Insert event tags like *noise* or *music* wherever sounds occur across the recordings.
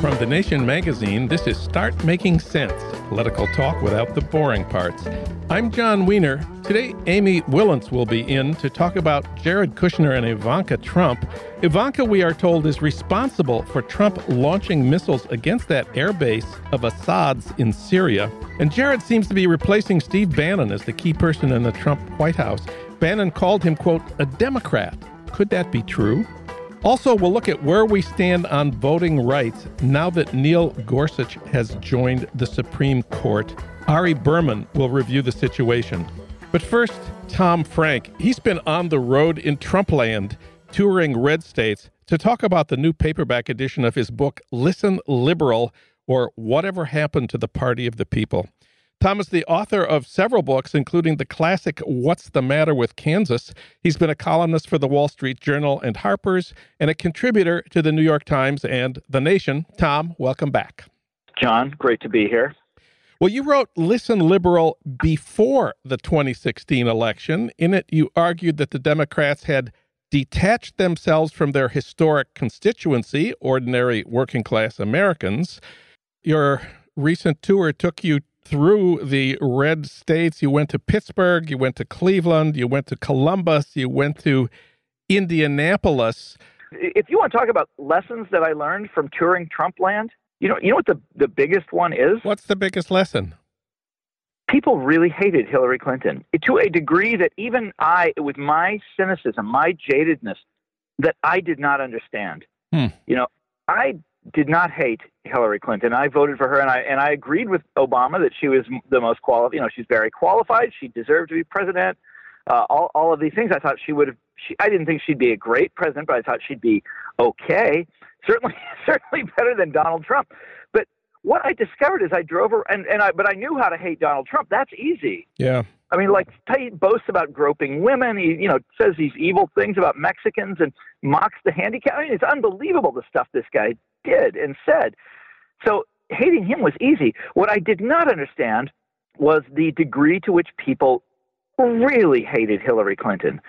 From The Nation magazine, this is Start Making Sense political talk without the boring parts. I'm John Wiener. Today, Amy Wilentz will be in to talk about Jared Kushner and Ivanka Trump. Ivanka, we are told, is responsible for Trump launching missiles against that airbase of Assad's in Syria. And Jared seems to be replacing Steve Bannon as the key person in the Trump White House. Bannon called him, quote, a Democrat. Could that be true? Also, we'll look at where we stand on voting rights now that Neil Gorsuch has joined the Supreme Court. Ari Berman will review the situation. But first, Tom Frank. He's been on the road in Trumpland, touring red states to talk about the new paperback edition of his book, Listen Liberal, or Whatever Happened to the Party of the People. Thomas, the author of several books, including the classic What's the Matter with Kansas. He's been a columnist for the Wall Street Journal and Harper's and a contributor to the New York Times and The Nation. Tom, welcome back. John, great to be here. Well, you wrote Listen Liberal before the 2016 election. In it, you argued that the Democrats had detached themselves from their historic constituency, ordinary working class Americans. Your recent tour took you through the red states. You went to Pittsburgh, you went to Cleveland, you went to Columbus, you went to Indianapolis. If you want to talk about lessons that I learned from touring Trump land, you know, you know what the, the biggest one is? What's the biggest lesson? People really hated Hillary Clinton to a degree that even I, with my cynicism, my jadedness, that I did not understand. Hmm. You know, I did not hate Hillary Clinton. I voted for her, and I and I agreed with Obama that she was the most qualified. You know, she's very qualified. She deserved to be president. Uh, all all of these things. I thought she would have. She, I didn't think she'd be a great president, but I thought she'd be okay. Certainly, *laughs* certainly better than Donald Trump. But what I discovered is I drove her, and and I but I knew how to hate Donald Trump. That's easy. Yeah. I mean, like he boasts about groping women. He, you know, says these evil things about Mexicans and mocks the handicap. I mean, it's unbelievable the stuff this guy did and said. So hating him was easy. What I did not understand was the degree to which people really hated Hillary Clinton.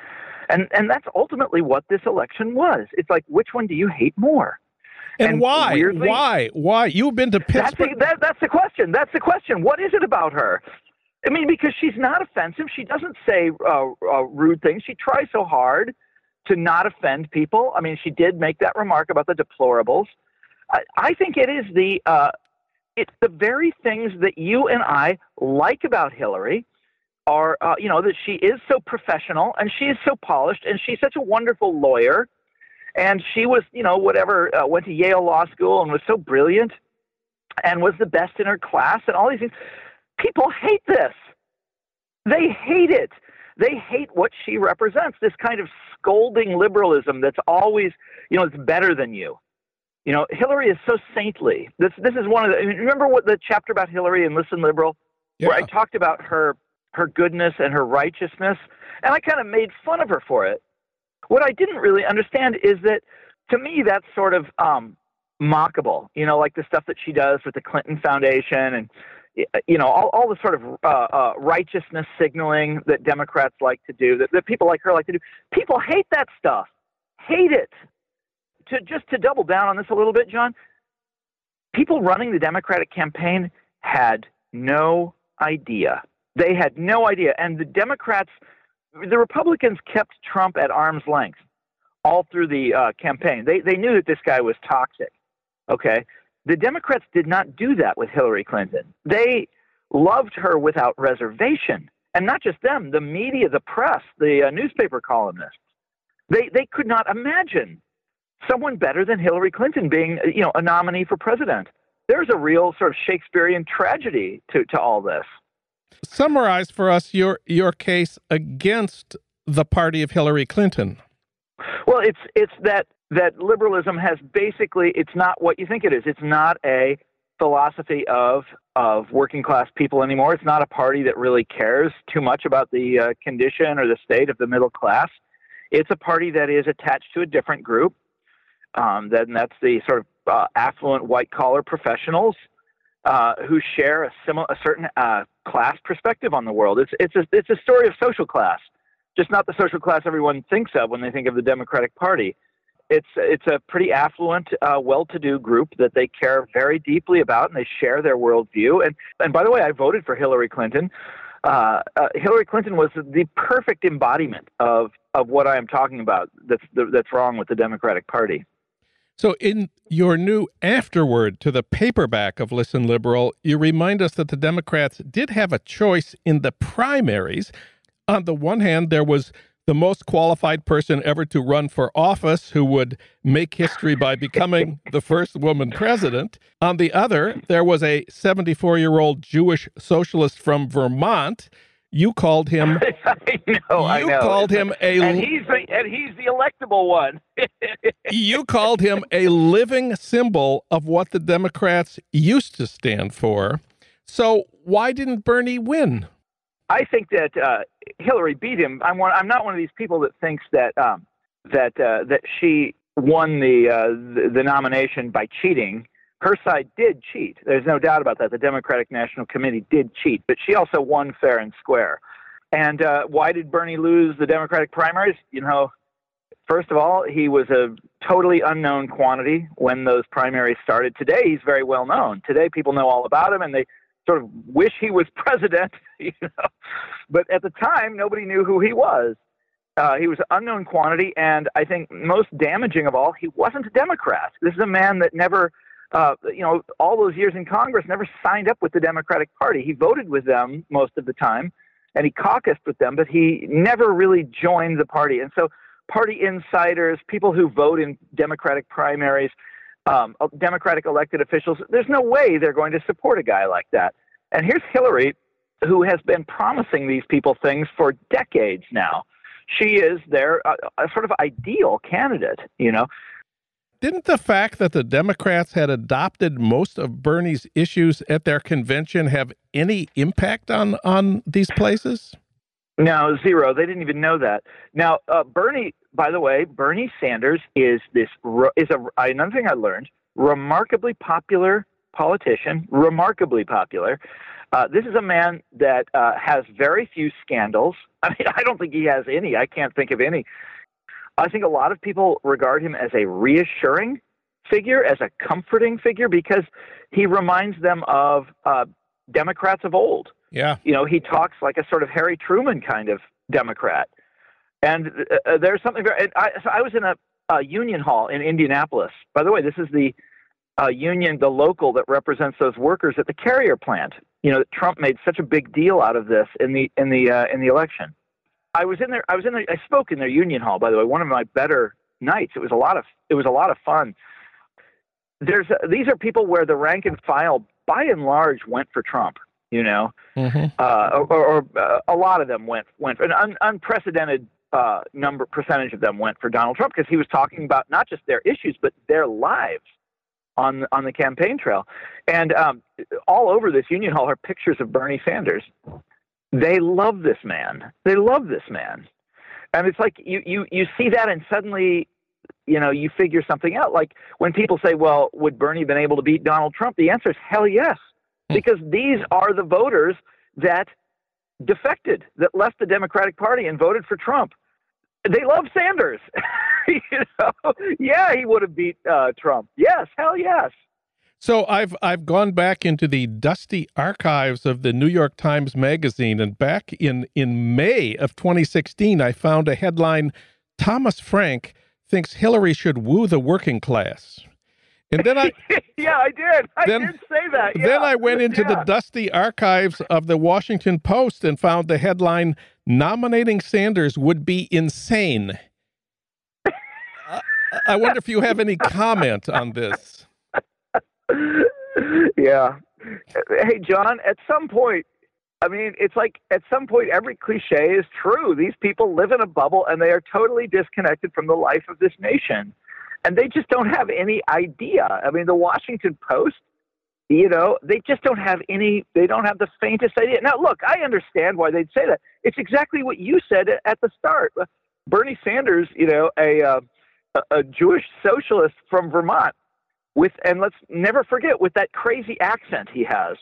And and that's ultimately what this election was. It's like which one do you hate more? And, and why? Weirdly, why? Why? You've been to Pittsburgh. That's the, that, that's the question. That's the question. What is it about her? I mean, because she's not offensive. She doesn't say uh, uh, rude things. She tries so hard to not offend people. I mean, she did make that remark about the deplorables. I, think it is the uh, it's the very things that you and I like about Hillary are uh, you know that she is so professional and she is so polished and she's such a wonderful lawyer and she was you know whatever uh, went to Yale Law School and was so brilliant and was the best in her class and all these things People hate this. They hate it. They hate what she represents, this kind of scolding liberalism that's always, you know, it's better than you. You know, Hillary is so saintly. This this is one of the remember what the chapter about Hillary and Listen Liberal, yeah. where I talked about her her goodness and her righteousness, and I kind of made fun of her for it. What I didn't really understand is that to me that's sort of um, mockable. You know, like the stuff that she does with the Clinton Foundation and you know all, all the sort of uh, uh, righteousness signaling that Democrats like to do, that, that people like her like to do. People hate that stuff, hate it. To just to double down on this a little bit, John, people running the Democratic campaign had no idea. They had no idea, and the Democrats, the Republicans kept Trump at arm's length all through the uh, campaign. They they knew that this guy was toxic. Okay, the Democrats did not do that with Hillary Clinton. They loved her without reservation. And not just them, the media, the press, the uh, newspaper columnists. They, they could not imagine someone better than Hillary Clinton being you know, a nominee for president. There's a real sort of Shakespearean tragedy to, to all this. Summarize for us your, your case against the party of Hillary Clinton. Well, it's, it's that that liberalism has basically it's not what you think it is. It's not a philosophy of of working class people anymore. It's not a party that really cares too much about the uh, condition or the state of the middle class. It's a party that is attached to a different group. Um, then that's the sort of uh, affluent white collar professionals uh, who share a similar a certain uh, class perspective on the world. It's it's a it's a story of social class, just not the social class everyone thinks of when they think of the Democratic Party it's it's a pretty affluent, uh, well-to-do group that they care very deeply about, and they share their worldview. And and by the way, I voted for Hillary Clinton. Uh, uh, Hillary Clinton was the perfect embodiment of of what I am talking about. That's that's wrong with the Democratic Party. So, in your new afterword to the paperback of Listen Liberal, you remind us that the Democrats did have a choice in the primaries. On the one hand, there was the most qualified person ever to run for office who would make history by becoming the first woman president. On the other, there was a 74 year old Jewish socialist from Vermont. You called him. *laughs* I know. You I know. called him a. And he's the and he's the electable one. *laughs* you called him a living symbol of what the Democrats used to stand for. So why didn't Bernie win? I think that uh, Hillary beat him. I'm one. I'm not one of these people that thinks that um, that uh, that she won the, uh, the the nomination by cheating. Her side did cheat. There's no doubt about that. The Democratic National Committee did cheat, but she also won fair and square. And uh, why did Bernie lose the Democratic primaries? You know, first of all, he was a totally unknown quantity when those primaries started. Today, he's very well known. Today, people know all about him, and they sort of wish he was *laughs* president, you know. But at the time, nobody knew who he was. Uh, he was an unknown quantity, and I think most damaging of all, he wasn't a Democrat. This is a man that never, uh, you know, all those years in Congress, never signed up with the Democratic Party. He voted with them most of the time, and he caucused with them, but he never really joined the party. And so, party insiders, people who vote in Democratic primaries, um, Democratic elected officials, there's no way they're going to support a guy like that. And here's Hillary, who has been promising these people things for decades now. She is their uh, a sort of ideal candidate, you know. Didn't the fact that the Democrats had adopted most of Bernie's issues at their convention have any impact on on these places? No, zero. They didn't even know that. Now, uh, Bernie, by the way, Bernie Sanders is this is a another thing I learned. Remarkably popular politician, remarkably popular. Uh, this is a man that uh, has very few scandals. *laughs* I mean, I don't think he has any. I can't think of any. I think a lot of people regard him as a reassuring figure, as a comforting figure, because he reminds them of uh, Democrats of old. Yeah. You know, he talks like a sort of Harry Truman kind of Democrat. And uh, uh there's something very. I, so I was in a, a union hall in Indianapolis. By the way, this is the uh, union, the local that represents those workers at the carrier plant. You know, Trump made such a big deal out of this in the in the uh, in the election. I was in there. I was in there. I spoke in their union hall. By the way, one of my better nights. It was a lot of it was a lot of fun. There's a, these are people where the rank and file, by and large, went for Trump. You know, mm-hmm. uh, or, or uh, a lot of them went went an un, unprecedented uh, number percentage of them went for Donald Trump because he was talking about not just their issues but their lives on on the campaign trail, and um, all over this Union Hall are pictures of Bernie Sanders. They love this man. They love this man. And it's like you, you, you see that and suddenly, you know, you figure something out. Like when people say, well, would Bernie been able to beat Donald Trump? The answer is hell yes. Hmm. Because these are the voters that defected, that left the Democratic Party and voted for Trump. They love Sanders. *laughs* you know, yeah, he would have beat uh, Trump. Yes, hell yes. So I've I've gone back into the dusty archives of the New York Times Magazine, and back in in May of 2016, I found a headline: Thomas Frank thinks Hillary should woo the working class. And then I *laughs* yeah, I did. I then, did say that. Yeah. Then I went into yeah. the dusty archives of the Washington Post and found the headline: Nominating Sanders would be insane. *laughs* I wonder if you have any comment on this. *laughs* yeah. Hey, John, at some point, I mean, it's like at some point, every cliche is true. These people live in a bubble and they are totally disconnected from the life of this nation. And they just don't have any idea. I mean, the Washington Post, you know, they just don't have any, they don't have the faintest idea. Now, look, I understand why they'd say that. It's exactly what you said at the start. Bernie Sanders, you know, a, uh, a Jewish socialist from Vermont, with and let's never forget with that crazy accent he has.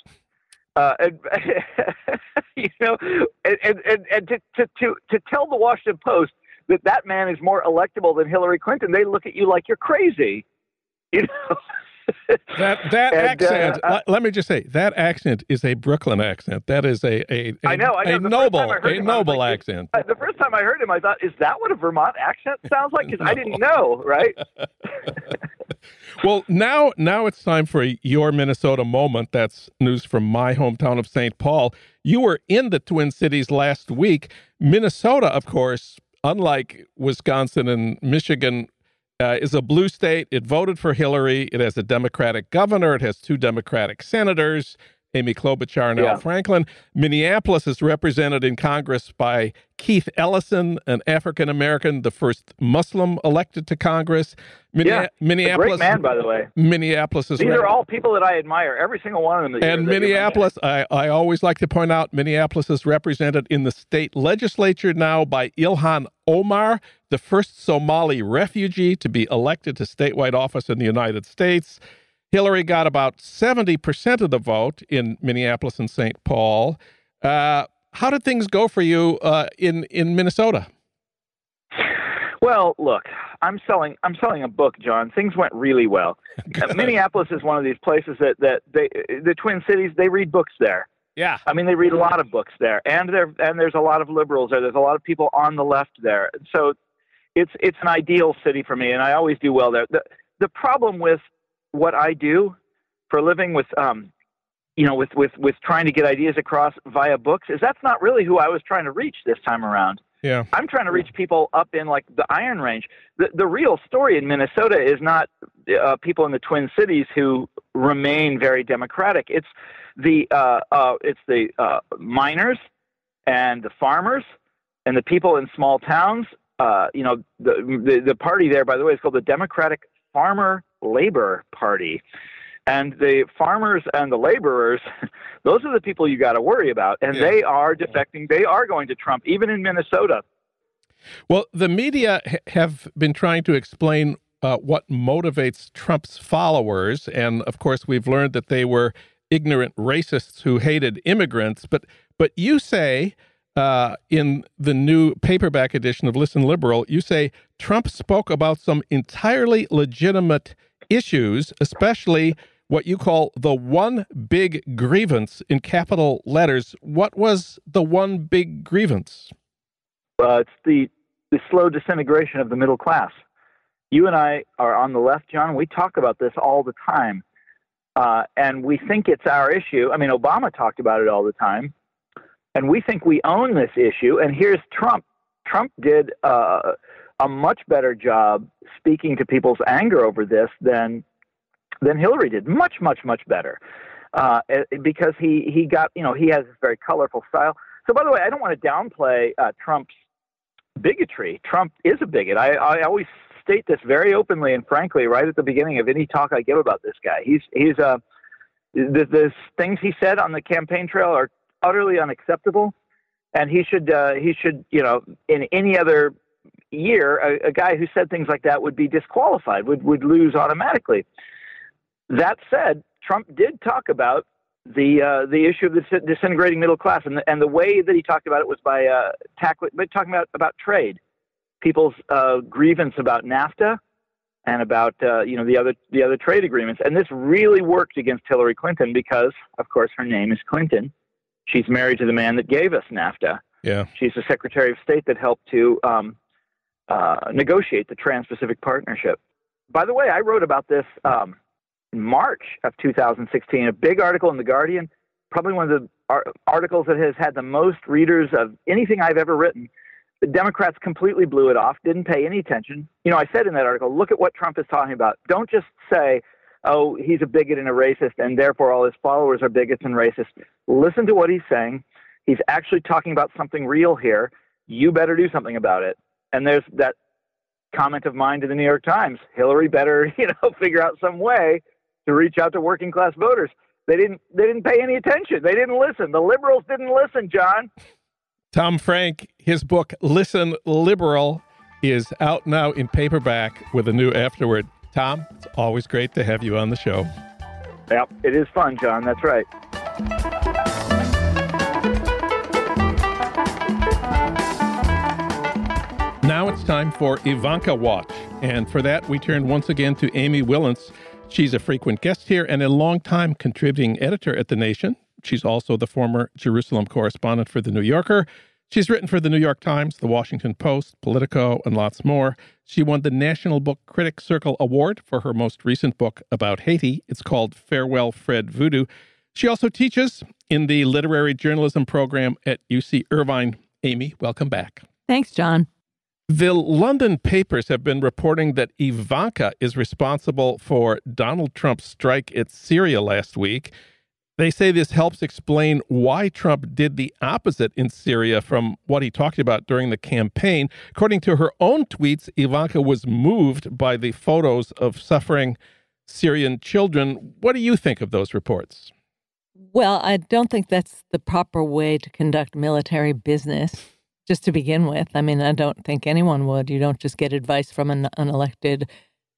Uh, and, *laughs* you know, and, and, and to, to, to, to tell the Washington Post that that man is more electable than Hillary Clinton, they look at you like you're crazy. *laughs* You know? that that and, accent. Uh, let me just say that accent is a Brooklyn accent. That is a a, a I know, I know. a noble a him, noble like, accent. *laughs* the first time I heard him, I thought, is that what a Vermont accent sounds like? Because no. I didn't know, right? *laughs* well, now now it's time for your Minnesota moment. That's news from my hometown of St. Paul. You were in the Twin Cities last week. Minnesota, of course, unlike Wisconsin and Michigan, uh, is a blue state. It voted for Hillary. It has a Democratic governor. It has two Democratic senators. Amy Klobuchar and yeah. Al Franken. Minneapolis is represented in Congress by Keith Ellison, an African American, the first Muslim elected to Congress. yeah, Minneapolis, great man, by the way. Minneapolis is. These are all people that I admire. Every single one of them. and Minneapolis, I, I always like to point out, Minneapolis is represented in the state legislature now by Ilhan Omar, the first Somali refugee to be elected to statewide office in the United States. Hillary got about 70% of the vote in Minneapolis and St. Paul. Uh, how did things go for you uh, in, in Minnesota? Well, look, I'm selling I'm selling a book, John. Things went really well. *laughs* Minneapolis is one of these places that that they the Twin Cities they read books there. Yeah. I mean they read a lot of books there. And there and there's a lot of liberals there. There's a lot of people on the left there. So it's it's an ideal city for me and I always do well there. The the problem with what I do for a living with um, you know with with with trying to get ideas across via books is that's not really who I was trying to reach this time around. Yeah. I'm trying to reach people up in like the Iron Range. The the real story in Minnesota is not uh, people in the Twin Cities who remain very democratic. It's the uh, uh, it's the uh, miners and the farmers and the people in small towns. Uh, you know, the, the the party there, by the way, is called the Democratic Farmer Labor Party. And the farmers and the laborers, *laughs* those are the people you got to worry about. And yeah. they are defecting. They are going to Trump, even in Minnesota. Well, the media have been trying to explain uh, what motivates Trump's followers. And of course, we've learned that they were ignorant racists who hated immigrants. But, but you say uh, in the new paperback edition of Listen Liberal, you say Trump spoke about some entirely legitimate issues, especially what you call the one big grievance in capital letters. What was the one big grievance? Uh, it's the, the slow disintegration of the middle class. You and I are on the left, John. We talk about this all the time. Uh, and we think it's our issue. I mean, Obama talked about it all the time. And we think we own this issue. And here's Trump. Trump did uh, a much better job speaking to people's anger over this than than Hillary did. Much, much, much better. Uh, eh, because he he got you know he has this very colorful style. So by the way, I don't want to downplay uh, Trump's bigotry. Trump is a bigot. I, I always state this very openly and frankly right at the beginning of any talk I give about this guy. He's he's uh the, the things he said on the campaign trail are utterly unacceptable. and he should uh, he should you know in any other year a, a guy who said things like that would be disqualified would would lose automatically. That said, Trump did talk about the uh, the issue of the disintegrating middle class, and the, and the way that he talked about it was by uh, by talking about about trade, people's uh, grievance about NAFTA and about uh, you know the other the other trade agreements, and this really worked against Hillary Clinton because, of course, her name is Clinton. She's married to the man that gave us NAFTA. Yeah, she's the Secretary of State that helped to um, uh, negotiate the Trans-Pacific Partnership. By the way, I wrote about this. Um, in March of 2016, a big article in The Guardian, probably one of the ar- articles that has had the most readers of anything I've ever written. The Democrats completely blew it off, didn't pay any attention. You know, I said in that article, look at what Trump is talking about. Don't just say, oh, he's a bigot and a racist, and therefore all his followers are bigots and racists. Listen to what he's saying. He's actually talking about something real here. You better do something about it. And there's that comment of mine to the New York Times. Hillary better, *laughs* you know, figure out some way to reach out to working class voters. They didn't they didn't pay any attention. They didn't listen. The liberals didn't listen, John. Tom Frank, his book Listen Liberal is out now in paperback with a new afterword. Tom, it's always great to have you on the show. Yep, it is fun, John. That's right. Now it's time for Ivanka Watch. And for that, we turn once again to Amy Wilentz. She's a frequent guest here and a longtime contributing editor at The Nation. She's also the former Jerusalem correspondent for The New Yorker. She's written for The New York Times, The Washington Post, Politico, and lots more. She won the National Book Critics Circle Award for her most recent book about Haiti. It's called Farewell Fred Voodoo. She also teaches in the literary journalism program at UC Irvine. Amy, welcome back. Thanks, John. The London papers have been reporting that Ivanka is responsible for Donald Trump's strike at Syria last week. They say this helps explain why Trump did the opposite in Syria from what he talked about during the campaign. According to her own tweets, Ivanka was moved by the photos of suffering Syrian children. What do you think of those reports? Well, I don't think that's the proper way to conduct military business just to begin with. I mean, I don't think anyone would. You don't just get advice from an unelected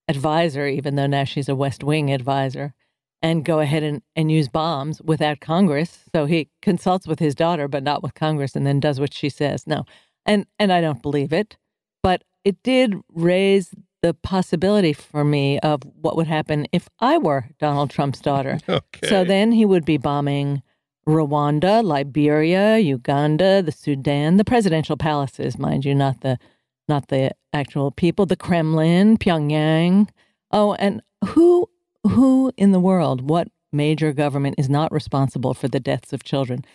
advisor, even though now she's a West Wing advisor, and go ahead and, and use bombs without Congress. So he consults with his daughter, but not with Congress, and then does what she says. No. And and I don't believe it. But it did raise the possibility for me of what would happen if I were Donald Trump's daughter. *laughs* Okay. So then he would be bombing Rwanda, Liberia, Uganda, the Sudan, the presidential palaces, mind you, not the not the actual people, the Kremlin, Pyongyang. Oh, and who who in the world, what major government is not responsible for the deaths of children?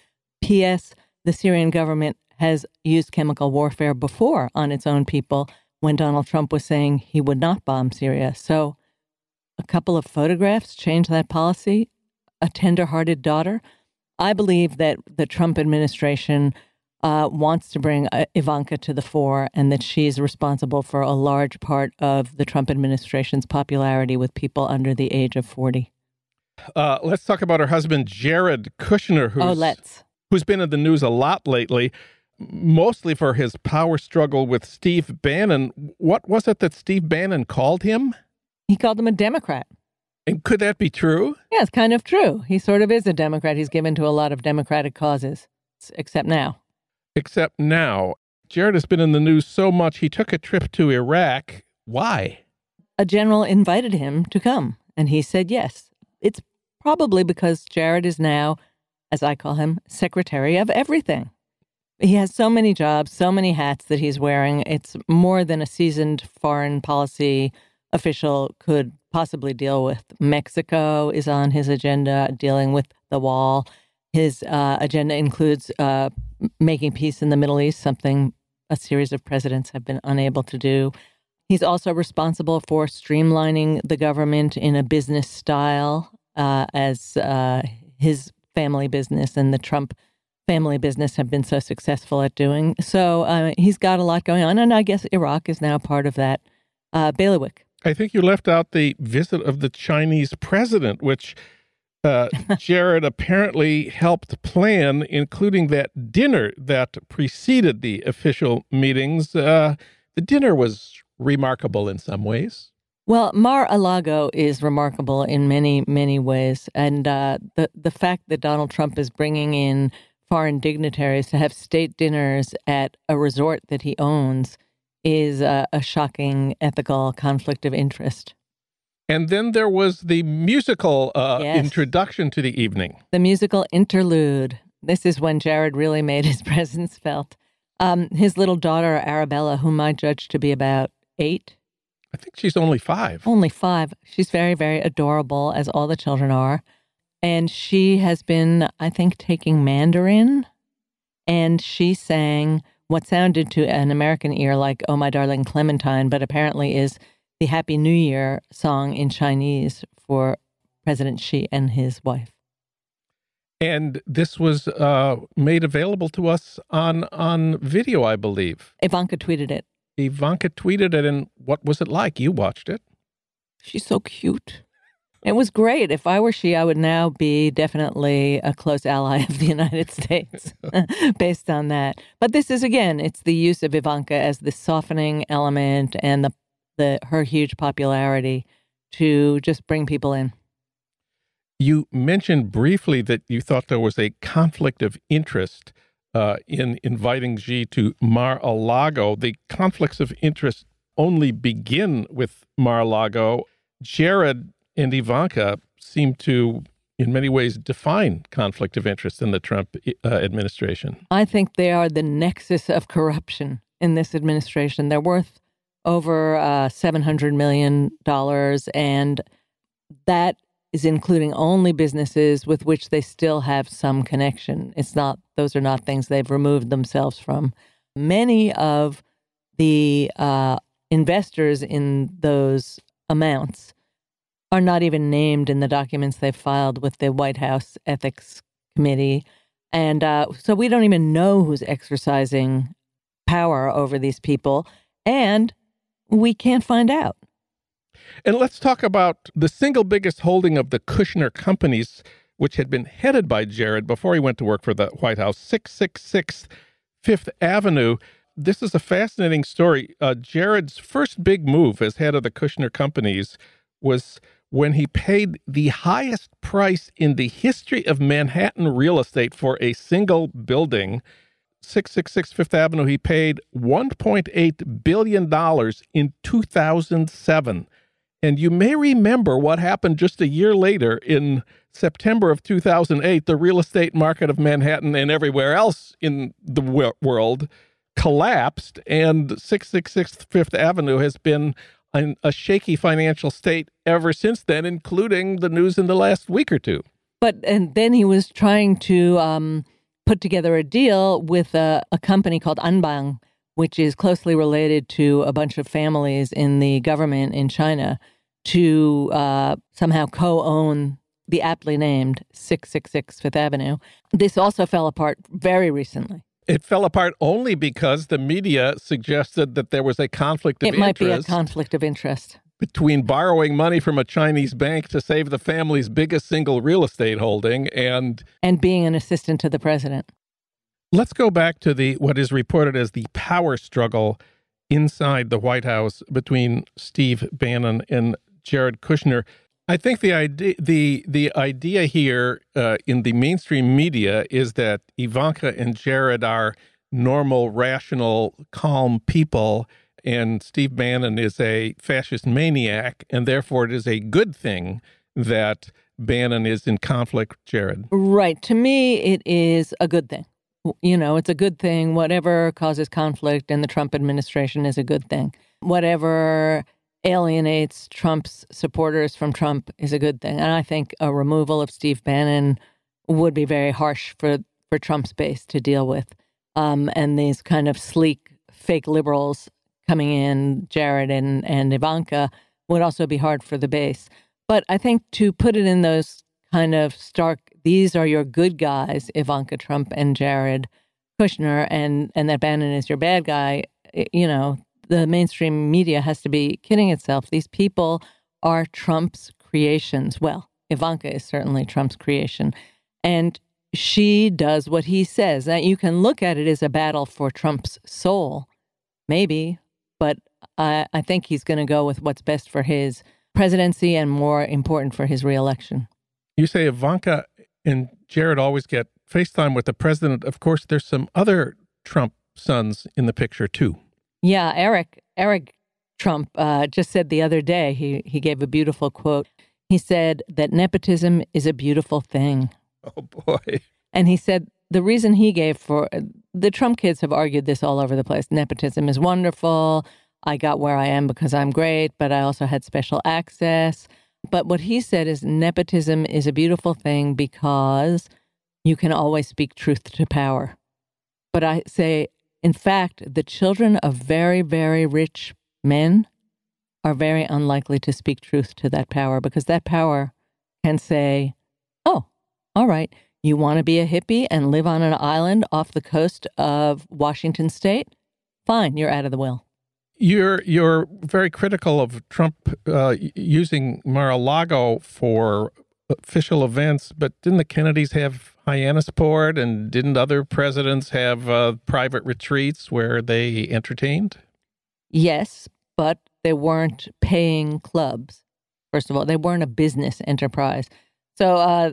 P.S. The Syrian government has used chemical warfare before on its own people when Donald Trump was saying he would not bomb Syria. So a couple of photographs changed that policy. A tender-hearted daughter I believe that the Trump administration uh, wants to bring uh, Ivanka to the fore and that she's responsible for a large part of the Trump administration's popularity with people under the age of 40. Uh, let's talk about her husband, Jared Kushner, who's, oh, who's been in the news a lot lately, mostly for his power struggle with Steve Bannon. What was it that Steve Bannon called him? He called him a Democrat. And could that be true? Yeah, it's kind of true. He sort of is a Democrat. He's given to a lot of Democratic causes, except now. Except now. Jared has been in the news so much, he took a trip to Iraq. Why? A general invited him to come, and he said yes. It's probably because Jared is now, as I call him, secretary of everything. He has so many jobs, so many hats that he's wearing. It's more than a seasoned foreign policy official could possibly deal with. Mexico is on his agenda, dealing with the wall. His uh, agenda includes uh, making peace in the Middle East, something a series of presidents have been unable to do. He's also responsible for streamlining the government in a business style, uh, as uh, his family business and the Trump family business have been so successful at doing. So uh, he's got a lot going on, and I guess Iraq is now part of that uh, bailiwick. I think you left out the visit of the Chinese president, which uh, Jared apparently helped plan, including that dinner that preceded the official meetings. Uh, the dinner was remarkable in some ways. Well, Mar-a-Lago is remarkable in many, many ways, and uh, the the fact that Donald Trump is bringing in foreign dignitaries to have state dinners at a resort that he owns is a, a shocking ethical conflict of interest. And then there was the musical uh, Yes. introduction to the evening. The musical interlude. This is when Jared really made his *laughs* presence felt. Um, his little daughter, Arabella, whom I judge to be about eight, I think she's only five. only five. She's very, very adorable, as all the children are. And she has been, I think, taking Mandarin. And she sang what sounded to an American ear like Oh My Darling Clementine, but apparently is the Happy New Year song in Chinese for President Xi and his wife. And this was uh, made available to us on on video, I believe. Ivanka tweeted it. Ivanka tweeted it, and what was it like? You watched it. She's so cute. It was great. If I were she, I would now be definitely a close ally of the United States *laughs* based on that. But this is again, it's the use of Ivanka as the softening element and the the her huge popularity to just bring people in. You mentioned briefly that you thought there was a conflict of interest uh, in inviting Xi to Mar-a-Lago. The conflicts of interest only begin with Mar-a-Lago. Jared and Ivanka seem to, in many ways, define conflict of interest in the Trump uh, administration. I think they are the nexus of corruption in this administration. They're worth over uh, $700 million, and that is including only businesses with which they still have some connection. It's not, those are not things they've removed themselves from. Many of the uh, investors in those amounts are not even named in the documents they've filed with the White House Ethics Committee. And uh, so we don't even know who's exercising power over these people. And we can't find out. And let's talk about the single biggest holding of the Kushner companies, which had been headed by Jared before he went to work for the White House, 666 Fifth Avenue. This is a fascinating story. Uh, Jared's first big move as head of the Kushner companies was when he paid the highest price in the history of Manhattan real estate for a single building. 666 Fifth Avenue, he paid $1.8 billion in 2007. And you may remember what happened just a year later in September of 2008. The real estate market of Manhattan and everywhere else in the wo- world collapsed, and 666 Fifth Avenue has been in a shaky financial state ever since then, including the news in the last week or two. But and then he was trying to um, put together a deal with a, a company called Anbang, which is closely related to a bunch of families in the government in China, to uh, somehow co-own the aptly named 666 Fifth Avenue. This also fell apart very recently. It fell apart only because the media suggested that there was a conflict of interest. It might be a conflict of interest. Between borrowing money from a Chinese bank to save the family's biggest single real estate holding and And being an assistant to the president. Let's go back to the what is reported as the power struggle inside the White House between Steve Bannon and Jared Kushner. I think the idea the the idea here uh, in the mainstream media is that Ivanka and Jared are normal, rational, calm people, and Steve Bannon is a fascist maniac, and therefore it is a good thing that Bannon is in conflict Jared. Right. To me, it is a good thing. You know, it's a good thing. Whatever causes conflict in the Trump administration is a good thing. Whatever alienates Trump's supporters from Trump is a good thing. And I think a removal of Steve Bannon would be very harsh for, for Trump's base to deal with. Um, and these kind of sleek fake liberals coming in, Jared and, and Ivanka, would also be hard for the base. But I think to put it in those kind of stark, these are your good guys, Ivanka Trump and Jared Kushner, and, and that Bannon is your bad guy, you know, the mainstream media has to be kidding itself. These people are Trump's creations. Well, Ivanka is certainly Trump's creation. And she does what he says. Now, you can look at it as a battle for Trump's soul, maybe, but I, I think he's going to go with what's best for his presidency and more important for his reelection. You say Ivanka and Jared always get FaceTime with the president. Of course, there's some other Trump sons in the picture too. Yeah, Eric Eric Trump uh, just said the other day. He he gave a beautiful quote. He said that nepotism is a beautiful thing. Oh boy! And he said the reason he gave for the Trump kids have argued this all over the place. Nepotism is wonderful. I got where I am because I'm great, but I also had special access. But what he said is nepotism is a beautiful thing because you can always speak truth to power. But I say, in fact, the children of very, very rich men are very unlikely to speak truth to that power because that power can say, oh, all right, you want to be a hippie and live on an island off the coast of Washington state? Fine, you're out of the will. You're you're very critical of Trump uh, using Mar-a-Lago for official events, but didn't the Kennedys have Hyannisport, and didn't other presidents have uh, private retreats where they entertained? Yes, but they weren't paying clubs. First of all, they weren't a business enterprise. So, uh,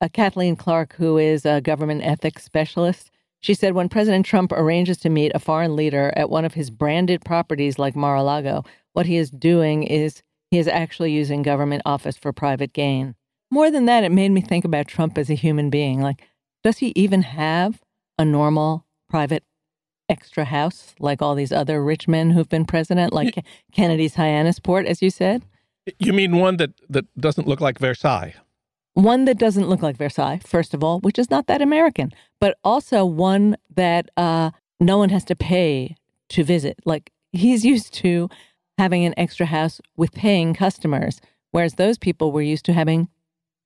uh, Kathleen Clark, who is a government ethics specialist, she said when President Trump arranges to meet a foreign leader at one of his branded properties like Mar a Lago, what he is doing is he is actually using government office for private gain. More than that, it made me think about Trump as a human being. Like, does he even have a normal private extra house like all these other rich men who've been president, like Kennedy's Hyannisport, as you said? You mean one that, that doesn't look like Versailles? One that doesn't look like Versailles, first of all, which is not that American, but also one that uh, no one has to pay to visit. Like he's *laughs* used to having an extra house with paying customers, whereas those people were used to having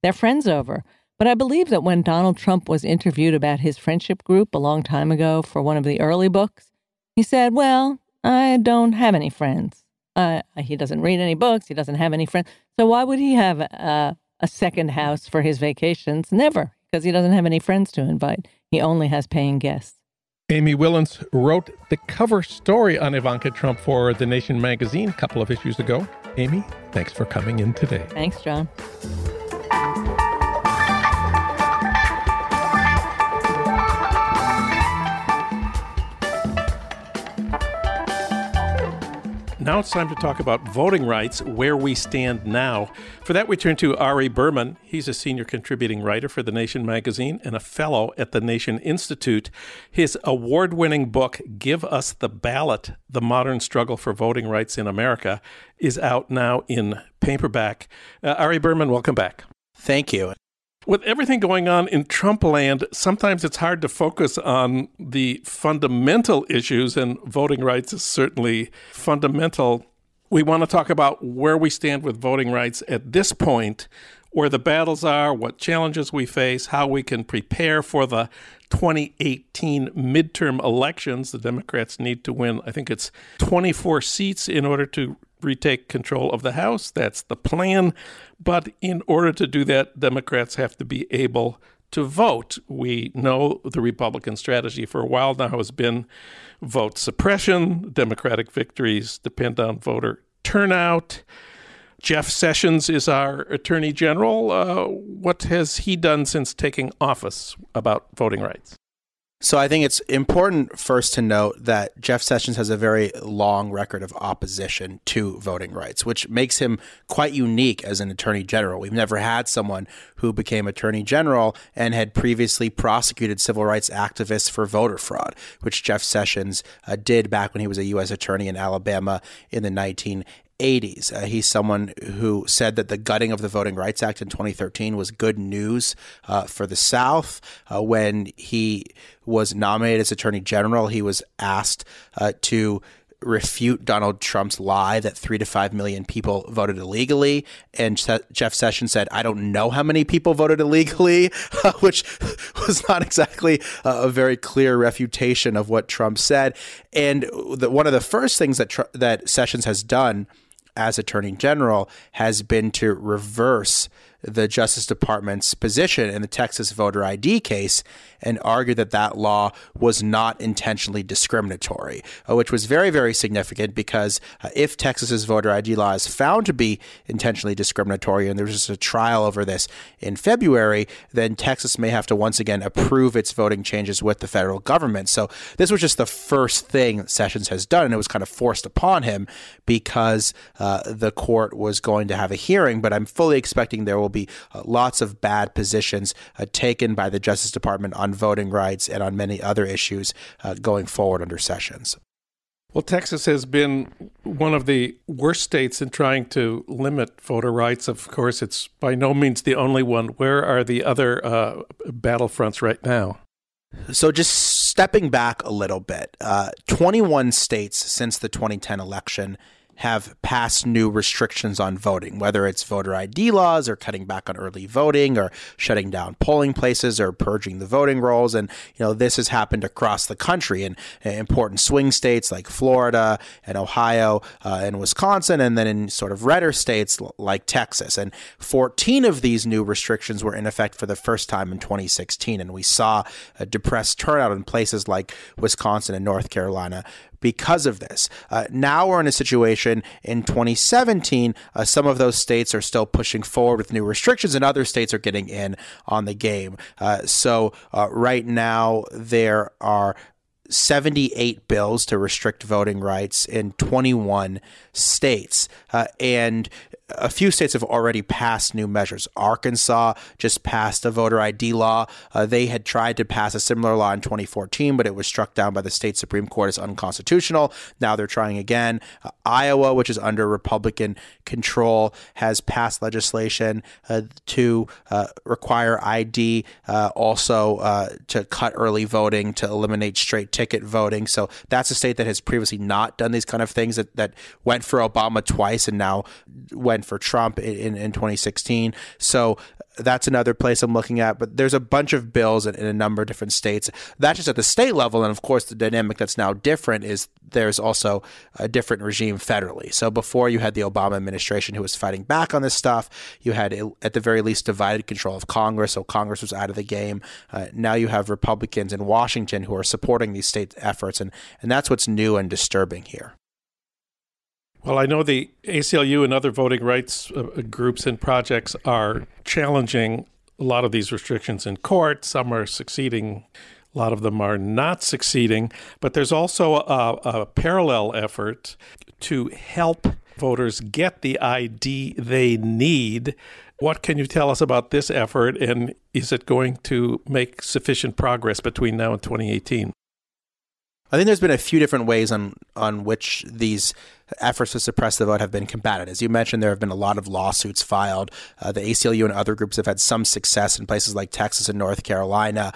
their friends over. But I believe that when Donald Trump was interviewed about his friendship group a long time ago for one of the early books, he said, Well, I don't have any friends. Uh, he doesn't read any books. He doesn't have any friends. So why would he have uh, a second house for his vacations. Never, because he doesn't have any friends to invite. He only has paying guests. Amy Wilentz wrote the cover story on Ivanka Trump for The Nation magazine a couple of issues ago. Amy, thanks for coming in today. Thanks, John. Now it's time to talk about voting rights, where we stand now. For that, we turn to Ari Berman. He's a senior contributing writer for The Nation magazine and a fellow at the Nation Institute. His award winning book, Give Us the Ballot The Modern Struggle for Voting Rights in America, is out now in paperback. Uh, Ari Berman, welcome back. Thank you. With everything going on in Trump land, sometimes it's hard to focus on the fundamental issues, and voting rights is certainly fundamental. We want to talk about where we stand with voting rights at this point, where the battles are, what challenges we face, how we can prepare for the 2018 midterm elections. The Democrats need to win, I think it's 24 seats in order to retake control of the House. That's the plan. But in order to do that, Democrats have to be able to vote. We know the Republican strategy for a while now has been vote suppression. Democratic victories depend on voter turnout. Jeff Sessions is our Attorney General. Uh, what has he done since taking office about voting rights? So I think it's important first to note that Jeff Sessions has a very long record of opposition to voting rights, which makes him quite unique as an attorney general. We've never had someone who became attorney general and had previously prosecuted civil rights activists for voter fraud, which Jeff Sessions uh, did back when he was a U.S. attorney in Alabama in the 1980s. 80s. Uh, he's someone who said that the gutting of the Voting Rights Act in 2013 was good news uh, for the South. Uh, when he was nominated as Attorney General, he was asked uh, to refute Donald Trump's lie that three to five million people voted illegally. And Jeff Sessions said, I don't know how many people voted illegally, *laughs* which *laughs* was not exactly a very clear refutation of what Trump said. And the, one of the first things that, that Sessions has done as Attorney General has been to reverse the Justice Department's position in the Texas voter ID case and argued that that law was not intentionally discriminatory, uh, which was very, very significant because uh, if Texas's voter ID law is found to be intentionally discriminatory, and there's just a trial over this in February, then Texas may have to once again approve its voting changes with the federal government. So this was just the first thing Sessions has done, and it was kind of forced upon him because uh, the court was going to have a hearing. But I'm fully expecting there will be uh, lots of bad positions uh, taken by the Justice Department on voting rights and on many other issues uh, going forward under Sessions. Well, Texas has been one of the worst states in trying to limit voter rights. Of course, it's by no means the only one. Where are the other uh, battlefronts right now? So, just stepping back a little bit, uh, 21 states since the 2010 election have passed new restrictions on voting, whether it's voter ID laws or cutting back on early voting or shutting down polling places or purging the voting rolls. And, you know, this has happened across the country in, important swing states like Florida and Ohio uh, and Wisconsin, and then in sort of redder states like Texas. And 14 of these new restrictions were in effect for the first time in 2016. And we saw a depressed turnout in places like Wisconsin and North Carolina because of this. Uh, now we're in a situation in 2017, uh, some of those states are still pushing forward with new restrictions, and other states are getting in on the game. Uh, so uh, right now, there are 78 bills to restrict voting rights in 21 states. Uh, and a few states have already passed new measures. Arkansas just passed a voter ID law. Uh, they had tried to pass a similar law in 2014, but it was struck down by the state Supreme Court as unconstitutional. Now they're trying again. Uh, Iowa, which is under Republican control, has passed legislation uh, to uh, require ID, uh, also uh, to cut early voting, to eliminate straight ticket voting. So that's a state that has previously not done these kind of things that, that went for Obama twice and now for Trump in, in 2016. So that's another place I'm looking at. But there's a bunch of bills in, in, a number of different states. That's just at the state level. And of course, the dynamic that's now different is there's also a different regime federally. So before you had the Obama administration who was fighting back on this stuff, you had, at the very least, divided control of Congress. So Congress was out of the game. Uh, now you have Republicans in Washington who are supporting these state efforts. And, and that's what's new and disturbing here. Well, I know the ACLU and other voting rights uh, groups and projects are challenging a lot of these restrictions in court. Some are succeeding, a lot of them are not succeeding. But there's also a, a parallel effort to help voters get the ID they need. What can you tell us about this effort, and is it going to make sufficient progress between now and 2018? I think there's been a few different ways on on which these efforts to suppress the vote have been combated. As you mentioned, there have been a lot of lawsuits filed. Uh, the ACLU and other groups have had some success in places like Texas and North Carolina.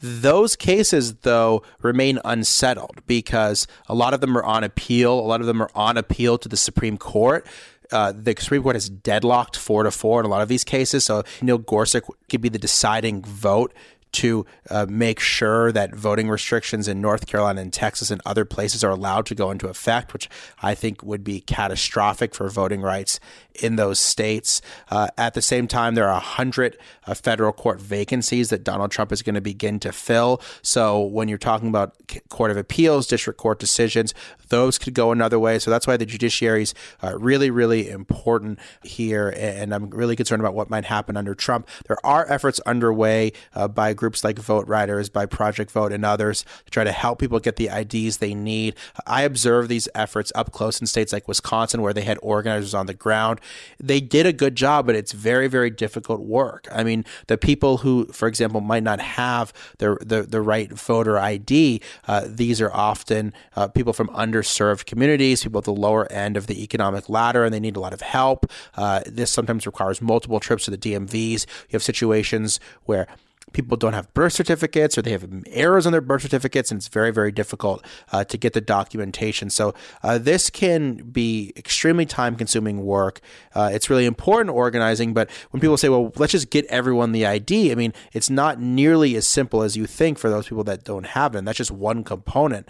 Those cases, though, remain unsettled because a lot of them are on appeal. A lot of them are on appeal to the Supreme Court. Uh, the Supreme Court has deadlocked four to four in a lot of these cases. So Neil Gorsuch could be the deciding vote to uh, make sure that voting restrictions in North Carolina and Texas and other places are allowed to go into effect, which I think would be catastrophic for voting rights in those states. Uh, at the same time, there are 100 uh, federal court vacancies that Donald Trump is going to begin to fill. So when you're talking about Court of Appeals, district court decisions, those could go another way. So that's why the judiciary is uh, really, really important here. And I'm really concerned about what might happen under Trump. There are efforts underway uh, by groups like VoteRiders, by Project Vote, and others to try to help people get the IDs they need. I observe these efforts up close in states like Wisconsin, where they had organizers on the ground they did a good job, but it's very, very difficult work. I mean, the people who, for example, might not have the the, the right voter ID, uh, these are often uh, people from underserved communities, people at the lower end of the economic ladder, and they need a lot of help. Uh, this sometimes requires multiple trips to the DMVs. You have situations where people don't have birth certificates or they have errors on their birth certificates and it's very very difficult uh, to get the documentation. So uh, this can be extremely time consuming work. Uh, it's really important organizing but when people say well let's just get everyone the id i mean it's not nearly as simple as you think for those people that don't have it and that's just one component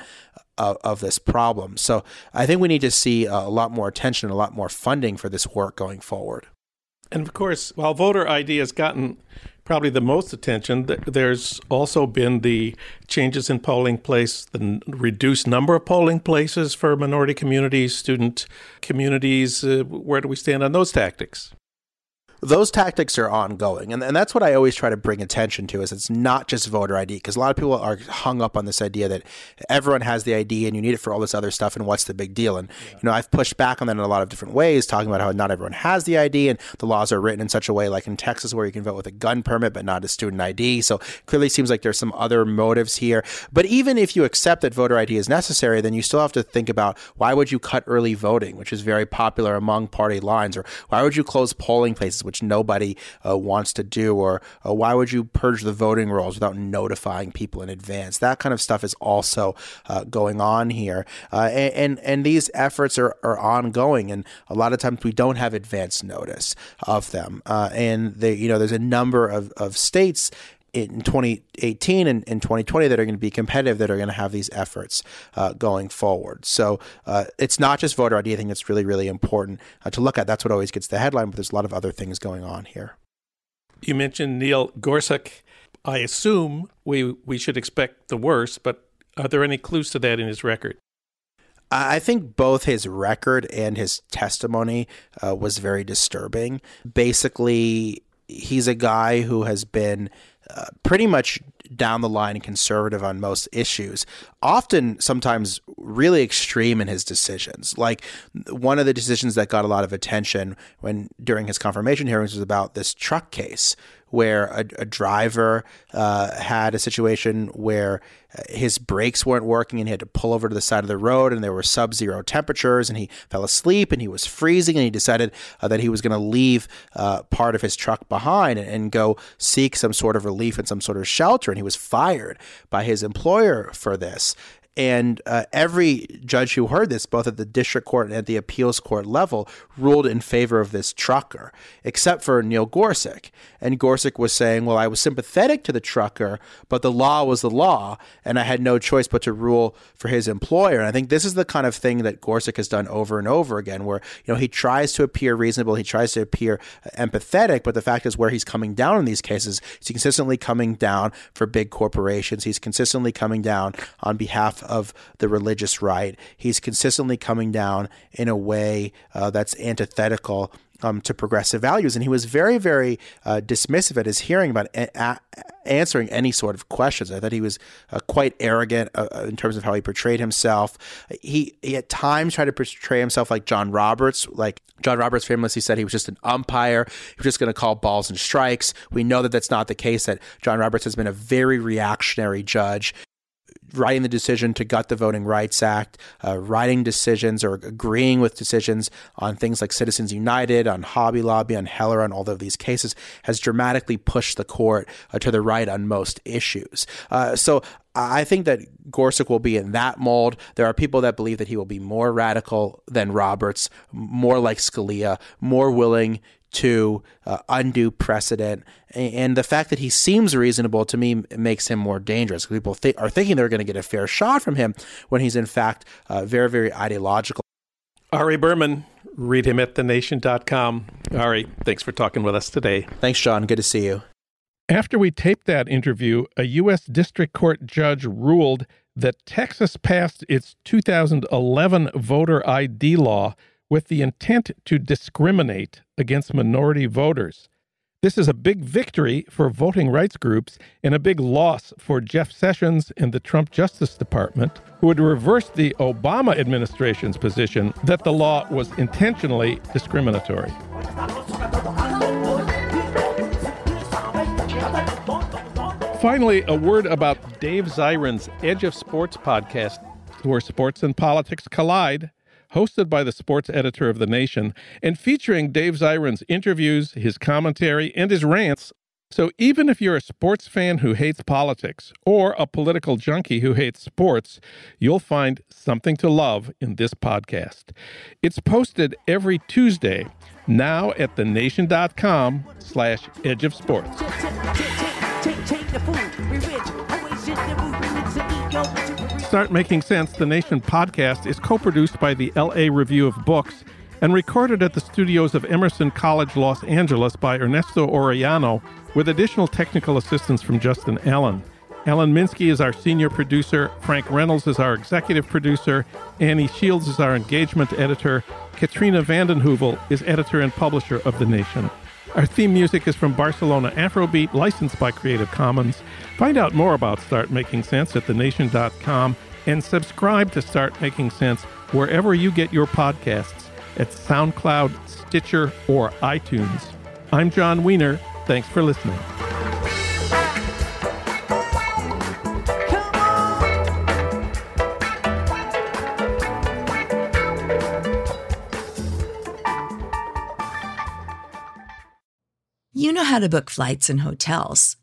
of, of this problem. So i think we need to see a lot more attention and a lot more funding for this work going forward. And of course, while voter ID has gotten probably the most attention, there's also been the changes in polling place, the reduced number of polling places for minority communities, student communities. Uh, where do we stand on those tactics? Those tactics are ongoing. And, and that's what i always try to bring attention to is it's not just voter id because a lot of people are hung up on this idea that everyone has the id and you need it for all this other stuff and what's the big deal? And yeah. you know i've pushed back on that in a lot of different ways talking about how not everyone has the id and the laws are written in such a way like in texas where you can vote with a gun permit but not a student id so clearly seems like there's some other motives here. But even if you accept that voter id is necessary then you still have to think about why would you cut early voting which is very popular among party lines or why would you close polling places which nobody uh, wants to do, or uh, why would you purge the voting rolls without notifying people in advance? That kind of stuff is also uh, going on here, uh, and, and, and these efforts are, are ongoing, and a lot of times we don't have advance notice of them, uh, and they, you know there's a number of, of states in 2018 and, and 2020 that are going to be competitive that are going to have these efforts uh, going forward. So uh, it's not just voter ID. I think it's really, really important uh, to look at. That's what always gets the headline, but there's a lot of other things going on here. You mentioned Neil Gorsuch. I assume we we should expect the worst, but are there any clues to that in his record? I think both his record and his testimony uh, was very disturbing. Basically, he's a guy who has been pretty much down the line conservative on most issues, often sometimes really extreme in his decisions. Like one of the decisions that got a lot of attention when during his confirmation hearings was about this truck case where a, a driver uh, had a situation where uh, his brakes weren't working and he had to pull over to the side of the road and there were sub-zero temperatures and he fell asleep and he was freezing and he decided uh, that he was going to leave uh, part of his truck behind and, and, go seek some sort of relief in some sort of shelter. And he was fired by his employer for this and uh, every judge who heard this, both at the district court and at the appeals court level, ruled in favor of this trucker, except for Neil Gorsuch. And Gorsuch was saying, well, I was sympathetic to the trucker, but the law was the law, and I had no choice but to rule for his employer. And I think this is the kind of thing that Gorsuch has done over and over again, where you know he tries to appear reasonable, he tries to appear empathetic, but the fact is where he's coming down in these cases, he's consistently coming down for big corporations. He's consistently coming down on behalf of the religious right. He's consistently coming down in a way uh, that's antithetical um, to progressive values. And he was very, very uh, dismissive at his hearing about a- a- answering any sort of questions. I thought he was uh, quite arrogant uh, uh, in terms of how he portrayed himself. He, he at times tried to portray himself like John Roberts. Like John Roberts famously said he was just an umpire. He was just going to call balls and strikes. We know that that's not the case, that John Roberts has been a very reactionary judge writing the decision to gut the Voting Rights Act, uh, writing decisions or agreeing with decisions on things like Citizens United, on Hobby Lobby, on Heller, on all of these cases, has dramatically pushed the court uh, to the right on most issues. Uh, so I think that Gorsuch will be in that mold. There are people that believe that he will be more radical than Roberts, more like Scalia, more willing to uh, undo precedent. And the fact that he seems reasonable to me makes him more dangerous. People th- are thinking they're going to get a fair shot from him when he's in fact uh, very, very ideological. Ari Berman, read him at thenation.com. Ari, thanks for talking with us today. Thanks, Jon. Good to see you. After we taped that interview, a U.S. District Court judge ruled that Texas passed its 2011 voter ID law with the intent to discriminate against minority voters. This is a big victory for voting rights groups and a big loss for Jeff Sessions and the Trump Justice Department, who had reversed the Obama administration's position that the law was intentionally discriminatory. Finally, a word about Dave Zirin's Edge of Sports podcast, where sports and politics collide hosted by the sports editor of The Nation, and featuring Dave Zirin's interviews, his commentary, and his rants. So even if you're a sports fan who hates politics or a political junkie who hates sports, you'll find something to love in this podcast. It's posted every Tuesday, now at thenation.com slash edge of sports. Start Making Sense, the Nation podcast, is co produced by the LA Review of Books and recorded at the studios of Emerson College Los Angeles by Ernesto Orellano with additional technical assistance from Justin Allen. Alan Minsky is our senior producer, Frank Reynolds is our executive producer, Annie Shields is our engagement editor, Katrina vanden Heuvel is editor and publisher of The Nation. Our theme music is from Barcelona Afrobeat, licensed by Creative Commons. Find out more about Start Making Sense at thenation.com and subscribe to Start Making Sense wherever you get your podcasts at SoundCloud, Stitcher, or iTunes. I'm Jon Wiener. Thanks for listening. You know how to book flights and hotels.